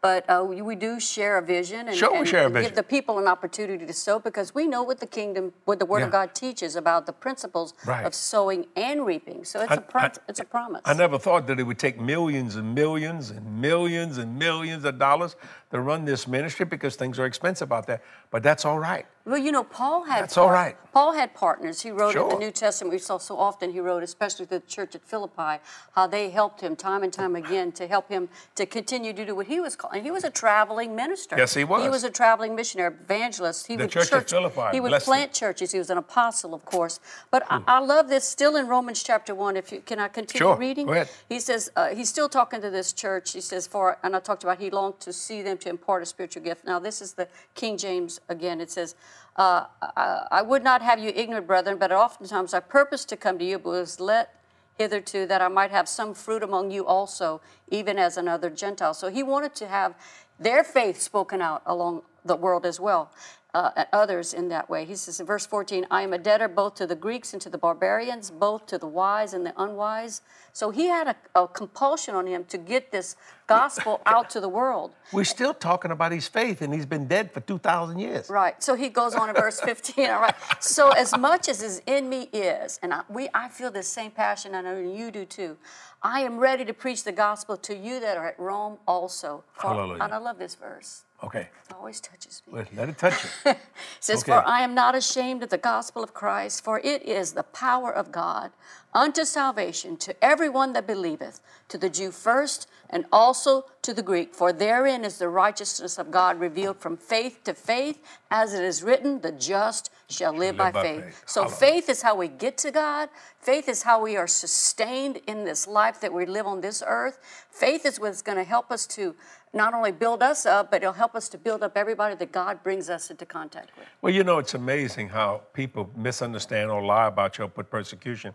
But uh, we, do share a vision and, Sure, and share a give the people an opportunity to sow because we know what the kingdom, what the Word of God teaches about the principles Right. of sowing and reaping. So it's I- a pro- I- it's a promise. I never thought that it would take millions and millions and millions and millions of dollars to run this ministry because things are expensive out there. But that's all right. Well, you know, Paul had That's all right. Paul had partners. He wrote in Sure. the New Testament. We saw so often he wrote, especially to the church at Philippi, how they helped him time and time again to help him to continue to do what he was called. And he was a traveling minister. Yes, he was. He was a traveling missionary, evangelist. He The would church at Philippi, He would bless plant churches. He was an apostle, of course. But I, I love this. Still in Romans chapter one. If you can, I continue Sure. reading. Go ahead. He says uh, he's still talking to this church. He says, "For," and I talked about he longed to see them to impart a spiritual gift. Now this is the King James again. It says, uh, I, "I would not have you ignorant, brethren, but oftentimes I purpose to come to you, but was let hitherto that I might have some fruit among you also, even as another Gentile." So he wanted to have their faith spoken out along the world as well. Uh, and others in that way. He says in verse 14, I am a debtor both to the Greeks and to the barbarians, both to the wise and the unwise. So he had a, a compulsion on him to get this gospel out to the world. We're still talking about his faith, and he's been dead for 2,000 years. Right. So he goes on in verse 15. All right. So as much as is in me is, and I, we, I feel this same passion, and I know you do too. I am ready to preach the gospel to you that are at Rome also. For- Hallelujah. And I love this verse. Okay, It always touches me. well, let it touch you. It says, Okay. For I am not ashamed of the gospel of Christ, for it is the power of God unto salvation to everyone that believeth, to the Jew first, and also to the Greek. For therein is the righteousness of God revealed from faith to faith, as it is written, the just shall live, by, by faith. faith. So Hallelujah. faith is how we get to God. Faith is how we are sustained in this life that we live on this earth. Faith is what's going to help us to not only build us up, but it'll help us to build up everybody that God brings us into contact with. Well, you know, it's amazing how people misunderstand or lie about your put persecution.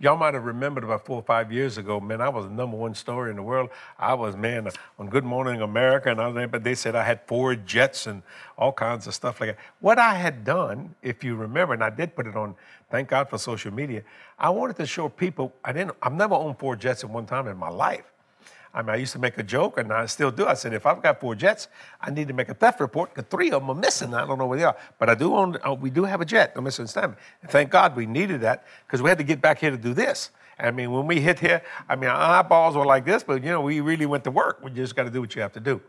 Y'all might have remembered about four or five years ago, man, I was the number one story in the world. I was, man, on Good Morning America, and I was, but they said I had four jets and all kinds of stuff like that. What I had done, if you remember, and I did put it on, thank God for social media, I wanted to show people, I didn't, I've never owned four jets at one time in my life. I mean, I used to make a joke, and I still do. I said, if I've got four jets, I need to make a theft report because three of them are missing. I don't know where they are, but I do own. Uh, we do have a jet. Don't misunderstand me. And thank God we needed that because we had to get back here to do this. I mean, when we hit here, I mean, our eyeballs were like this, but you know, we really went to work. We just got to do what you have to do.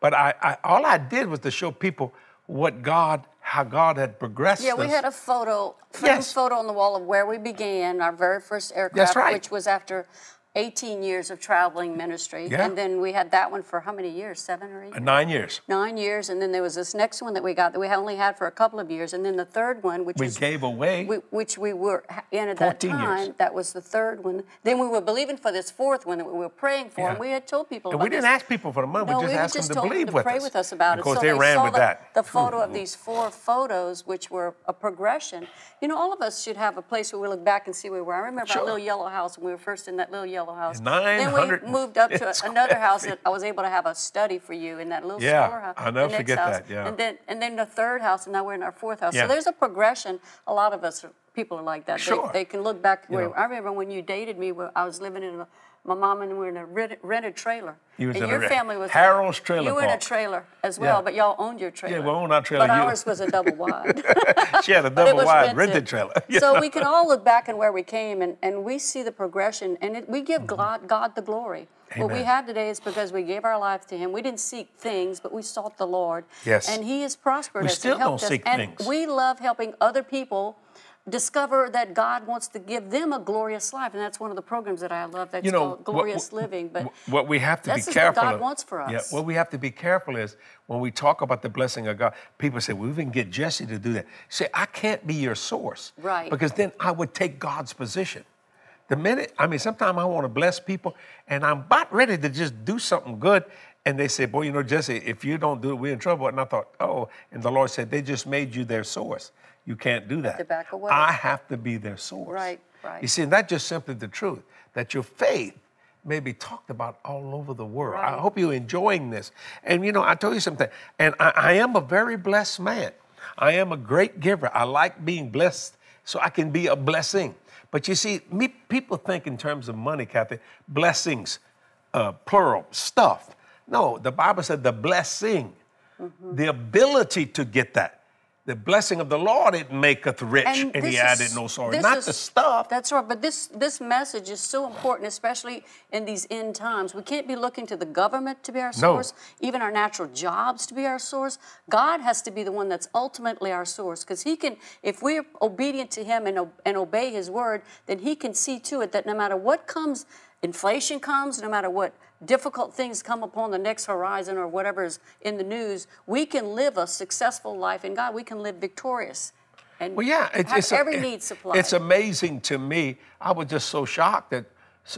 But I, I, all I did was to show people what God, how God had progressed. Yeah, we us. had a photo, Yes. photo on the wall of where we began our very first aircraft, right. which was after 18 years of traveling ministry. Yeah. And then we had that one for how many years? Seven or eight? Uh, nine years. Nine years. And then there was this next one that we got that we only had for a couple of years. And then the third one, which We was gave away. we, which we were in at that 14 years. time. That was the third one. Then we were believing for this fourth one that we were praying for, and we had told people and we didn't this. ask people for the money. No, we just we asked just them to told believe them to with pray us. with us about it. course, so they ran saw with the, that. The photo of these four photos, which were a progression. You know, all of us should have a place where we look back and see where we were. I remember Sure. our little yellow house when we were first in that little yellow house. Nine then we moved up to another house that I was able to have a study for you in that little Yeah, smaller house. Never next forget house. that, yeah. And then and then the third house, and now we're in our fourth house. Yeah. So there's a progression. A lot of us are, people are like that. They- Sure. They, can look back. You Where, know. I remember when you dated me, where I was living in a, my mom and we were in a rented, rented trailer. You was and in a your re- family was Harold's Trailer You were in a trailer as well, Yeah. but y'all owned your trailer. Yeah, we owned our trailer. But ours was a double wide. she had a double wide rented trailer. So we can all look back and where we came, and, and we see the progression, and it, we give God, God the glory. What we Mm-hmm. Have today is because we gave our life to Him. We didn't seek things, but we sought the Lord. Yes. And He has prospered We us We still and helped don't us. seek and things. we love helping other people discover that God wants to give them a glorious life, and that's one of the programs that I love. That's you know, called Glorious what- Living. But what we have to be just what God of, wants for Yeah, us. what we have to be careful is when we talk about the blessing of God, people say, well, we can get Jesse to do that. Say, I can't be your source. Right. Because then I would take God's position. The minute, I mean, sometimes I want to bless people and I'm about ready to just do something good. And they say, boy, you know, Jesse, if you don't do it, we're in trouble. And I thought, oh, and the Lord said, they just made you their source. You can't do that. to back away. I have to be their source. Right, right. You see, and that's just simply the truth, that your faith may be talked about all over the world. I hope you're enjoying this. And you know, I told you something, and I, I am a very blessed man. I am a great giver. I like being blessed so I can be a blessing. But you see, me, people think in terms of money, Kathy, blessings, uh, plural, stuff. No, the Bible said the blessing, Mm-hmm. the ability to get that. The blessing of the Lord, it maketh rich, and, this he is- added no sorrow. Not is- the stuff. That's right. But this this message is so important, especially in these end times. We can't be looking to the government to be our No. source, even our natural jobs to be our source. God has to be the one that's ultimately our source, because He can, if we're obedient to Him and, and obey His word, then He can see to it that no matter what comes, inflation comes, no matter what difficult things come upon the next horizon or whatever is in the news, we can live a successful life in God. We can live victorious. And Well, yeah, it's, have it's a- every need supplied. It's amazing to me. I was just so shocked that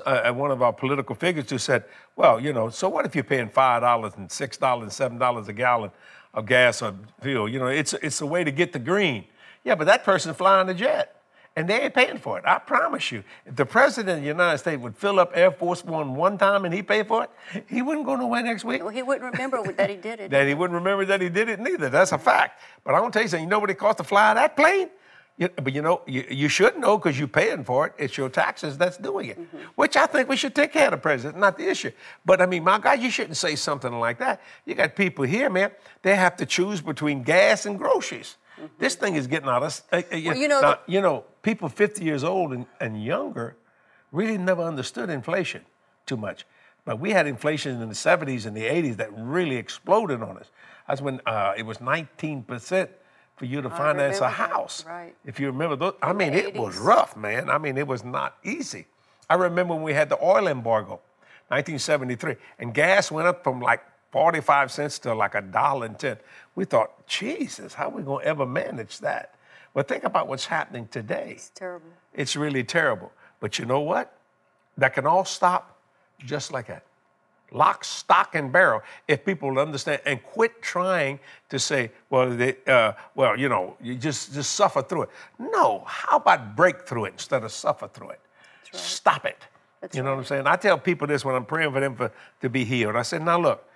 uh, one of our political figures who said, "Well, you know, so what if you're paying five dollars and six dollars and seven dollars a gallon of gas or fuel? You know, it's it's a way to get the green. Yeah, but that person flying the jet." And they ain't paying for it. I promise you. If the president of the United States would fill up Air Force One one time and he paid for it, he wouldn't go nowhere next week. Well, he wouldn't remember that he did it. that he wouldn't remember that he did it neither. That's a fact. But I want to tell you something. You know what it costs to fly that plane? You, but you know, you, you should know because you're paying for it. It's your taxes that's doing it, which I think we should take care of the president, not the issue. But I mean, my God, you shouldn't say something like that. You got people here, man, they have to choose between gas and groceries. This thing is getting out of. Uh, uh, Well, you know, now, the- you know, people 50 years old and, and younger really never understood inflation too much. But we had inflation in the 70s and the 80s that really exploded on us. That's when uh, it was 19% for you to finance a that, house. right. If you remember those, I mean, it was rough, man. I mean, it was not easy. I remember when we had the oil embargo, 1973, and gas went up from like 45 cents to like a dollar and 10. We thought, Jesus, how are we going to ever manage that? Well, think about what's happening today. It's terrible. It's really terrible. But you know what? That can all stop just like that. lock, stock, and barrel if people will understand and quit trying to say, well, they, uh, well, you know, you just, just suffer through it. No, how about break through it instead of suffer through it? right. Stop it. That's you know what. I'm saying? I tell people this when I'm praying for them for, to be healed. I said, now look,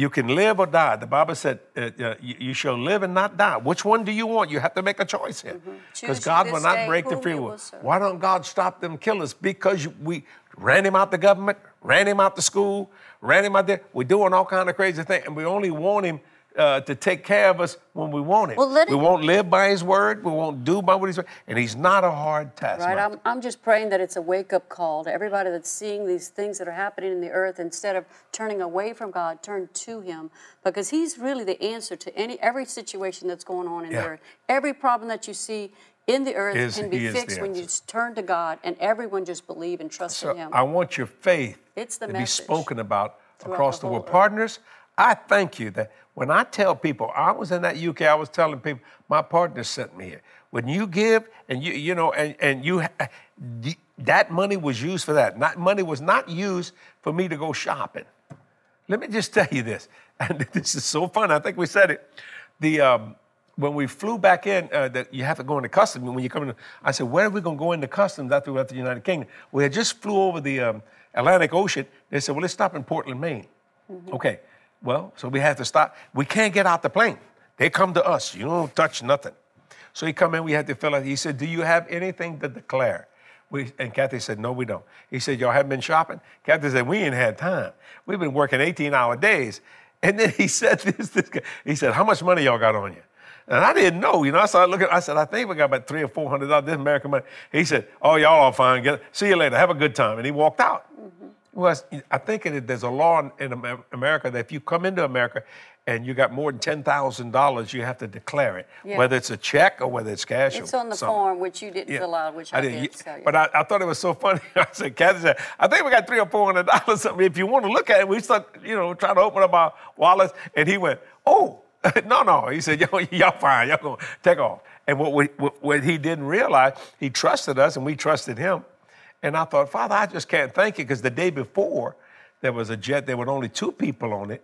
you can live or die. The Bible said, uh, uh, you, you shall live and not die. Which one do you want? You have to make a choice here. Because Choose God will not break the free will. will. Why don't God stop them killers? Because we ran him out the government, ran him out the school, ran him out there. We're doing all kind of crazy things, and we only want him uh, to take care of us when we want him. Well, let we it- won't live by his word. We won't do by what he's and he's not a hard task. Right, I'm, I'm just praying that it's a wake up call to everybody that's seeing these things that are happening in the earth. Instead of turning away from God, turn to Him because He's really the answer to any every situation that's going on in Yeah. the earth. Every problem that you see in the earth Is- can be fixed when you just turn to God and everyone just believe and trust So in Him. I want your faith It's the to be spoken about across the the, world. earth. Partners, I thank you that when I tell people, I was in that UK, I was telling people, my partner sent me here. When you give and you, you know, and, and you, that money was used for that. Not money was not used for me to go shopping. Let me just tell you this, and this is so fun. I think we said it. The um, when we flew back in, uh, that you have to go into customs. When you come in, I said, "Where are we going to go into customs after we left the United Kingdom?" We had just flew over the um, Atlantic Ocean. They said, "Well, let's stop in Portland, Maine." Okay. Well, so we had to stop. We can't get out the plane. They come to us. You don't touch nothing. So he come in. We had to fill out. He said, "Do you have anything to declare?" We, and Kathy said, No, we don't. He said, Y'all haven't been shopping? Kathy said, We ain't had time. We've been working 18 hour days. And then he said this, this guy, he said, How much money y'all got on you? And I didn't know, you know. I started looking, I said, I think we got about three or four hundred dollars. This American money. He said, Oh, y'all all fine. Get, see you later. Have a good time. And he walked out. Mm-hmm. Well, I think it, there's a law in, America that if you come into America and you got more than ten thousand dollars, you have to declare it, Yeah. whether it's a check or whether it's cash. it's on the something. form which you didn't Yeah. fill out, which I, didn't. did. So, yeah. But I, I thought it was so funny. I said, Kathy said, I think we got three or four hundred dollars. Something. If you want to look at it, we start, you know, trying to open up our wallets. And he went, Oh, no, no. He said, Yo, y'all fine. Y'all gonna take off. And what, we, what, what he didn't realize, he trusted us and we trusted him. And I thought, Father, I just can't thank you because the day before there was a jet, there were only two people on it,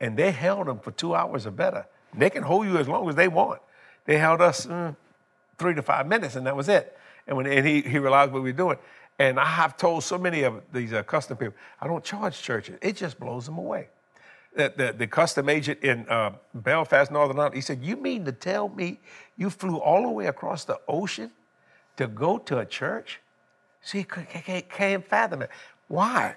and they held them for two hours or better. They can hold you as long as they want. They held us mm, three to five minutes, and that was it. And when and he, he realized what we were doing. And I have told so many of these uh, custom people, I don't charge churches. It just blows them away. The, the, the custom agent in uh, Belfast, Northern Ireland, he said, You mean to tell me you flew all the way across the ocean to go to a church? See, can't, fathom it. Why?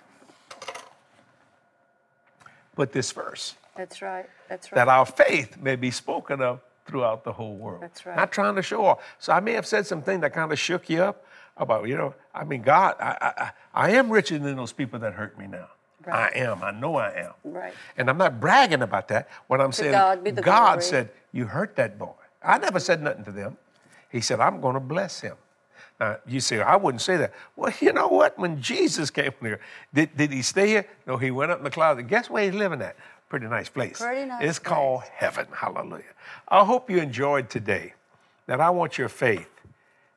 But this verse That's right. That's right. that our faith may be spoken of throughout the whole world. That's right. Not trying to show off. So I may have said something that kind of shook you up about, you know, I mean, God, I, I, I am richer than those people that hurt me now. Right. I am. I know I am. Right. And I'm not bragging about that. What I'm saying, God God said, You hurt that boy. I never said nothing to them. He said, I'm going to bless him. Now, you say, I wouldn't say that. Well, you know what? When Jesus came here, did, did he stay here? No, he went up in the clouds. And guess where he's living at? Pretty nice place. Pretty nice It's called heaven. Hallelujah. I hope you enjoyed today. That I want your faith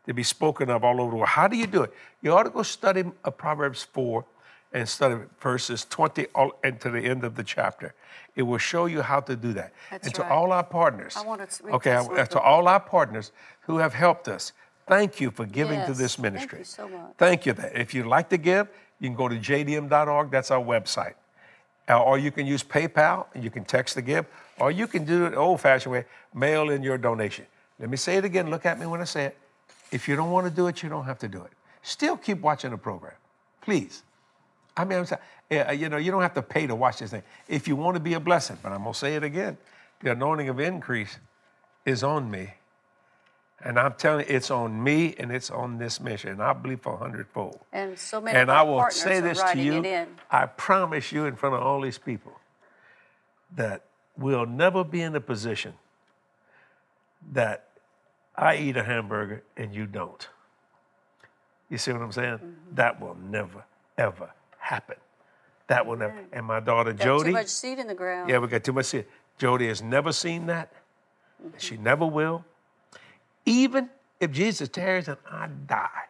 to be spoken of all over the world. How do you do it? You ought to go study uh, Proverbs 4 and study verses 20 all, and to the end of the chapter. It will show you how to do that. That's and to all our partners. I wanna okay, I- to all our partners who have helped us, thank you for giving to Yes, this thank ministry. you so much. Thank you. That If you'd like to give, you can go to jdm.org. That's our website. Uh, Or you can use PayPal and you can text to give, or you can do it the old fashioned way mail in your donation. Let me say it again. Look at me when I say it. If you don't want to do it, you don't have to do it. Still keep watching the program, please. I mean, I'm saying, uh, you know, you don't have to pay to watch this thing. If you want to be a blessing, but I'm going to say it again the anointing of increase is on me. And I'm telling you, it's on me and it's on this mission. And I believe for a hundredfold. and so many And of I will say this to you. I promise you, in front of all these people, that we'll never be in a position that I eat a hamburger and you don't. You see what I'm saying? Mm-hmm. That will never, ever happen. That will never. And my daughter Got Jody. too much seed in the ground. Yeah, we got too much seed. Jody has never seen that. She never will. Even if Jesus tarries and I die.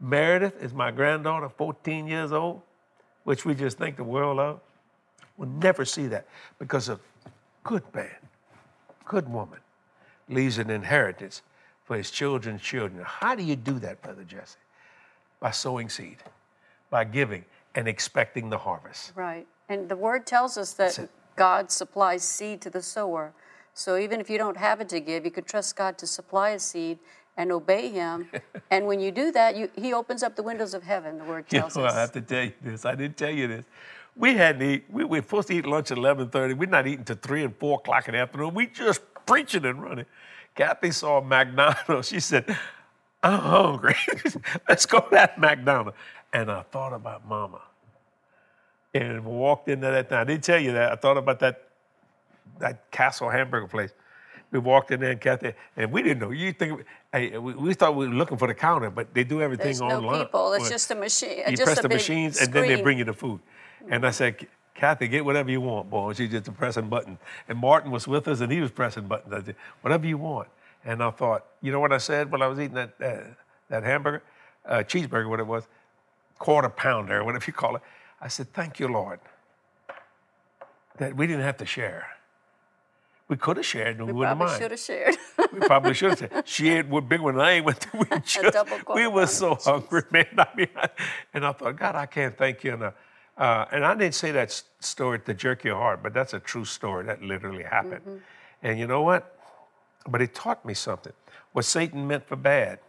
Meredith is my granddaughter, 14 years old. which we just think the world of, We'll never see that because a good man, good woman, leaves an inheritance for his children's children. How do you do that, Brother Jesse? By sowing seed, by giving and expecting the harvest. Right. And the word tells us that. God supplies seed to the sower. So even if you don't have it to give, you could trust God to supply a seed and obey Him. and when you do that, you, He opens up the windows of heaven, the word You tells us. I have to tell you this. I didn't tell you this. We hadn't eat. We were supposed to eat lunch at eleven thirty. We're not eating till three and four o'clock in the afternoon. We just preaching and running. Kathy saw McDonald's. She said, "I'm hungry. Let's go to that McDonald's." And I thought about Mama. And we walked into that. Now, I didn't tell you that. I thought about that that Castle hamburger place. We walked in there, and Kathy, and we didn't know. You think? Hey, we, we thought we were looking for the counter, but they do everything There's no online. people. It's Well, just a machine. you just press a the machines and then they bring you the food. And I said, Kathy, get whatever you want, boy. And she just pressing buttons. And Martin was with us and he was pressing buttons. I said, whatever you want. And I thought, you know what I said when I was eating that, uh, that hamburger, uh, cheeseburger, what it was, quarter pounder, whatever you call it. I said, thank you, Lord, that we didn't have to share. We could have shared and we, We wouldn't probably mind. should have shared. We probably should have. She ate one big one. I ain't went. We just, we were so hungry, man. I mean, I, and I thought, God, I can't thank you enough. Uh, and I didn't say that story to jerk your heart, but that's a true story. That literally happened. Mm-hmm. And you know what? But it taught me something. What Satan meant for bad,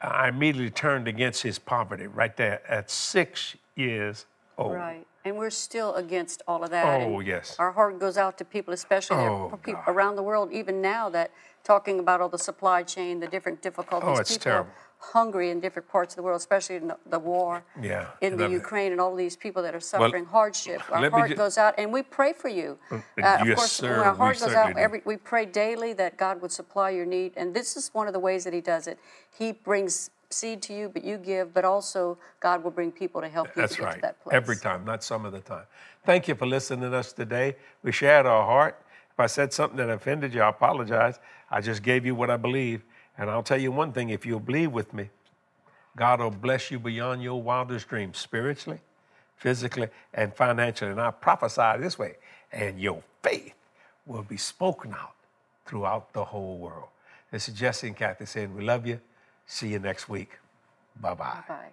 I immediately turned against his poverty right there at six years old. Right. And we're still against all of that. Oh, and yes. Our heart goes out to people, especially Oh, people around the world, even now, that talking about all the supply chain, the different difficulties. Oh, it's people terrible. are hungry in different parts of the world, especially in the, the war Yeah, in the Ukraine and all these people that are suffering hardship. Our heart ju- goes out, and we pray for you. Uh, of yes, course, sir, our heart goes out, every, we pray daily that God would supply your need, and this is one of the ways that He does it. He brings seed to you, but you give, but also God will bring people to help you That's to get right. to that place. Every time, not some of the time. Thank you for listening to us today. We shared our heart. If I said something that offended you, I apologize. I just gave you what I believe. And I'll tell you one thing if you'll believe with me, God will bless you beyond your wildest dreams, spiritually, physically, and financially. And I prophesy this way, and your faith will be spoken out throughout the whole world. This is Jesse and Kathy saying, We love you. See you next week. Bye bye. Bye.